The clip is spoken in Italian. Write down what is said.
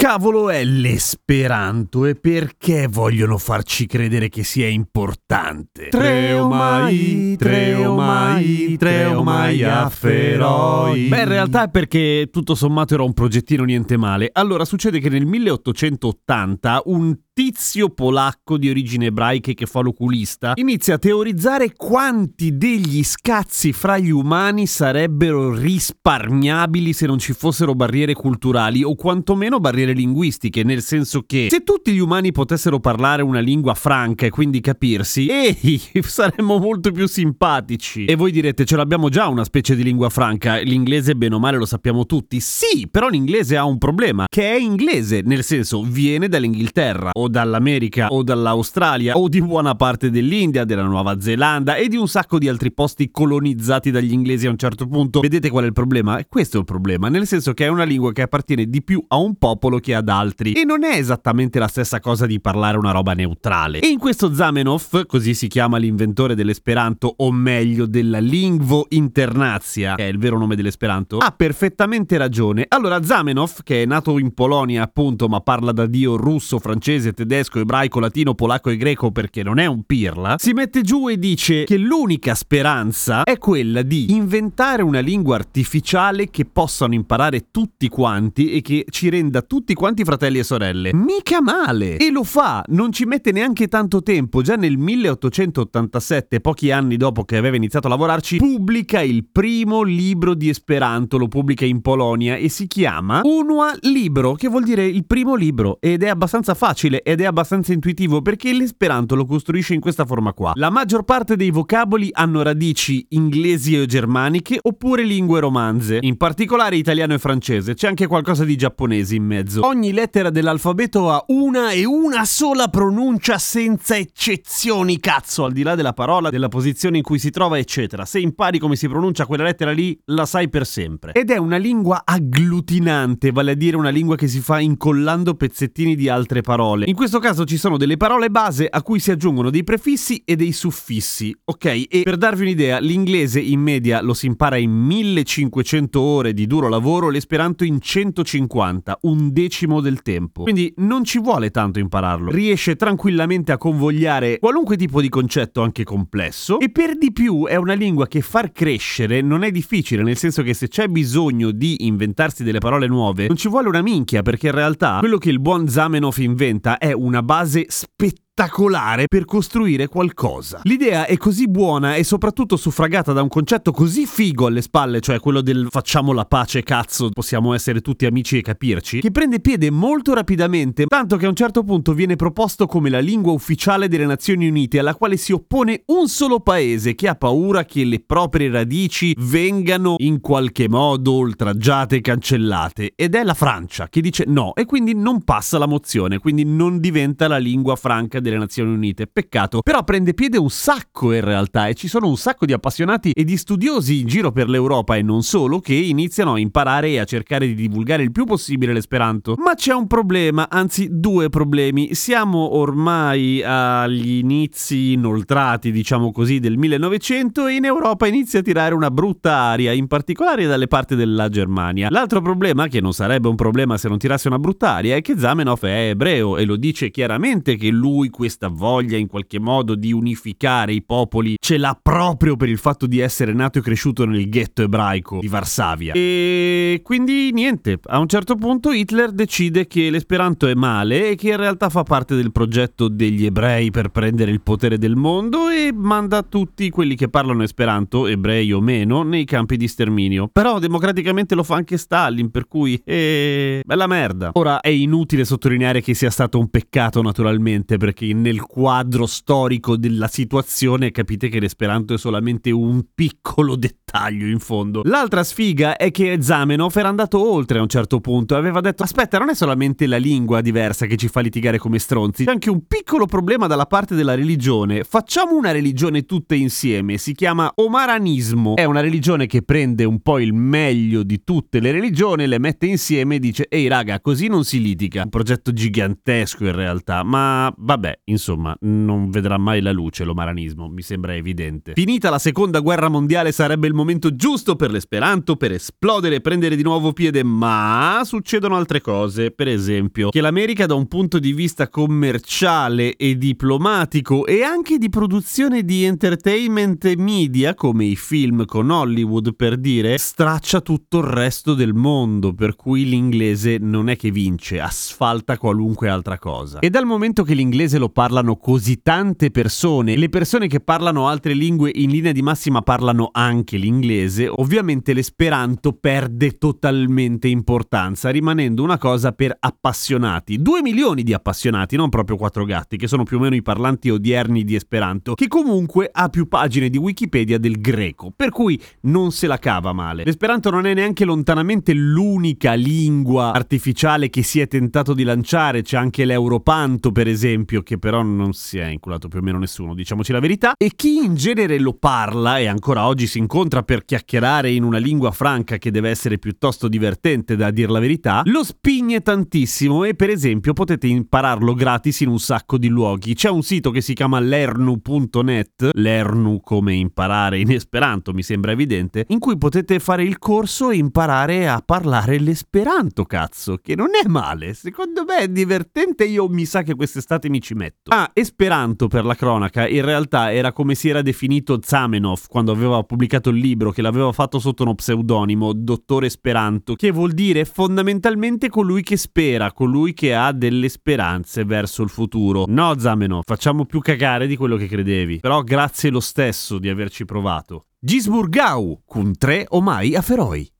cavolo è l'esperanto e perché vogliono farci credere che sia importante? Treomai, treomai, treomai afferoi. Beh, in realtà è perché tutto sommato era un progettino niente male. Allora, succede che nel 1880 un tizio polacco di origine ebraiche che fa l'oculista inizia a teorizzare quanti degli scazzi fra gli umani sarebbero risparmiabili se non ci fossero barriere culturali o quantomeno barriere linguistiche, nel senso che se tutti gli umani potessero parlare una lingua franca e quindi capirsi, ehi, saremmo molto più simpatici. E voi direte, ce l'abbiamo già una specie di lingua franca, l'inglese bene o male lo sappiamo tutti. Sì, però l'inglese ha un problema, che è inglese, nel senso viene dall'Inghilterra o dall'America o dall'Australia o di buona parte dell'India, della Nuova Zelanda e di un sacco di altri posti colonizzati dagli inglesi a un certo punto. Vedete qual è il problema? Questo è il problema, nel senso che è una lingua che appartiene di più a un popolo che ad altri e non è esattamente la stessa cosa di parlare una roba neutrale. E in questo Zamenhof, così si chiama l'inventore dell'esperanto o meglio della lingvo internazia, che è il vero nome dell'esperanto, ha perfettamente ragione. Allora Zamenhof, che è nato in Polonia appunto, ma parla da dio russo, francese, tedesco, ebraico, latino, polacco e greco perché non è un pirla, si mette giù e dice che l'unica speranza è quella di inventare una lingua artificiale che possano imparare tutti quanti e che ci renda tutti quanti fratelli e sorelle. Mica male! E lo fa, non ci mette neanche tanto tempo, già nel 1887, pochi anni dopo che aveva iniziato a lavorarci, pubblica il primo libro di Esperanto, lo pubblica in Polonia e si chiama Unua Libro, che vuol dire il primo libro ed è abbastanza facile ed è abbastanza intuitivo perché l'esperanto lo costruisce in questa forma qua. La maggior parte dei vocaboli hanno radici inglesi o germaniche oppure lingue romanze, in particolare italiano e francese, c'è anche qualcosa di giapponese in mezzo. Ogni lettera dell'alfabeto ha una e una sola pronuncia senza eccezioni, cazzo, al di là della parola, della posizione in cui si trova, eccetera. Se impari come si pronuncia quella lettera lì, la sai per sempre. Ed è una lingua agglutinante, vale a dire una lingua che si fa incollando pezzettini di altre parole. In questo caso ci sono delle parole base a cui si aggiungono dei prefissi e dei suffissi, ok? E per darvi un'idea, l'inglese in media lo si impara in 1500 ore di duro lavoro, l'esperanto in 150, un decimo del tempo. Quindi non ci vuole tanto impararlo. Riesce tranquillamente a convogliare qualunque tipo di concetto anche complesso e per di più è una lingua che far crescere non è difficile, nel senso che se c'è bisogno di inventarsi delle parole nuove, non ci vuole una minchia perché in realtà quello che il buon Zamenhof inventa è una base spettacolare spettacolare per costruire qualcosa. L'idea è così buona e soprattutto suffragata da un concetto così figo alle spalle, cioè quello del facciamo la pace, cazzo, possiamo essere tutti amici e capirci, che prende piede molto rapidamente, tanto che a un certo punto viene proposto come la lingua ufficiale delle Nazioni Unite alla quale si oppone un solo paese che ha paura che le proprie radici vengano in qualche modo oltraggiate e cancellate, ed è la Francia che dice no e quindi non passa la mozione, quindi non diventa la lingua franca delle Nazioni Unite. Peccato, però prende piede un sacco in realtà e ci sono un sacco di appassionati e di studiosi in giro per l'Europa e non solo che iniziano a imparare e a cercare di divulgare il più possibile l'esperanto. Ma c'è un problema, anzi due problemi. Siamo ormai agli inizi inoltrati, diciamo così, del 1900 e in Europa inizia a tirare una brutta aria, in particolare dalle parti della Germania. L'altro problema, che non sarebbe un problema se non tirasse una brutta aria, è che Zamenhof è ebreo e lo dice chiaramente che lui questa voglia in qualche modo di unificare i popoli ce l'ha proprio per il fatto di essere nato e cresciuto nel ghetto ebraico di Varsavia. E quindi niente, a un certo punto Hitler decide che l'esperanto è male e che in realtà fa parte del progetto degli ebrei per prendere il potere del mondo e manda tutti quelli che parlano esperanto, ebrei o meno, nei campi di sterminio. Però democraticamente lo fa anche Stalin, per cui è bella merda. Ora è inutile sottolineare che sia stato un peccato naturalmente perché inserirti nel quadro storico della situazione, capite che l'esperanto è solamente un piccolo dettaglio in fondo. L'altra sfiga è che Zamenhof era andato oltre a un certo punto e aveva detto aspetta non è solamente la lingua diversa che ci fa litigare come stronzi, c'è anche un piccolo problema dalla parte della religione. Facciamo una religione tutte insieme, si chiama omaranismo. È una religione che prende un po' il meglio di tutte le religioni, le mette insieme e dice ehi raga così non si litiga. Un progetto gigantesco in realtà, ma vabbè, insomma, non vedrà mai la luce l'omaranismo, mi sembra evidente. Finita la seconda guerra mondiale sarebbe il momento giusto per l'esperanto per esplodere e prendere di nuovo piede, ma succedono altre cose, per esempio, che l'America da un punto di vista commerciale e diplomatico e anche di produzione di entertainment e media, come i film con Hollywood per dire, straccia tutto il resto del mondo, per cui l'inglese non è che vince, asfalta qualunque altra cosa. E dal momento che l'inglese lo parlano così tante persone, le persone che parlano altre lingue in linea di massima parlano anche l'inglese, ovviamente l'esperanto perde totalmente importanza, rimanendo una cosa per appassionati. Due milioni di appassionati, non proprio quattro gatti, che sono più o meno i parlanti odierni di esperanto, che comunque ha più pagine di Wikipedia del greco, per cui non se la cava male. L'esperanto non è neanche lontanamente l'unica lingua artificiale che si è tentato di lanciare, c'è anche l'europanto per esempio, che però non si è inculato più o meno nessuno, diciamoci la verità, e chi in genere lo parla e ancora oggi si incontra per chiacchierare in una lingua franca che deve essere piuttosto divertente da dir la verità, lo spigne tantissimo e per esempio potete impararlo gratis in un sacco di luoghi. C'è un sito che si chiama lernu.net, lernu come imparare in esperanto mi sembra evidente, in cui potete fare il corso e imparare a parlare l'esperanto, cazzo, che non è male, secondo me è divertente, io mi sa che quest'estate mi ci metto. Ah, esperanto per la cronaca, in realtà era come si era definito Zamenhof quando aveva pubblicato il libro che l'aveva fatto sotto uno pseudonimo, Dottore Esperanto, che vuol dire fondamentalmente colui che spera, colui che ha delle speranze verso il futuro. No, Zamenhof, facciamo più cagare di quello che credevi, però grazie lo stesso di averci provato. Gisburgau, con tre o mai a Feroi.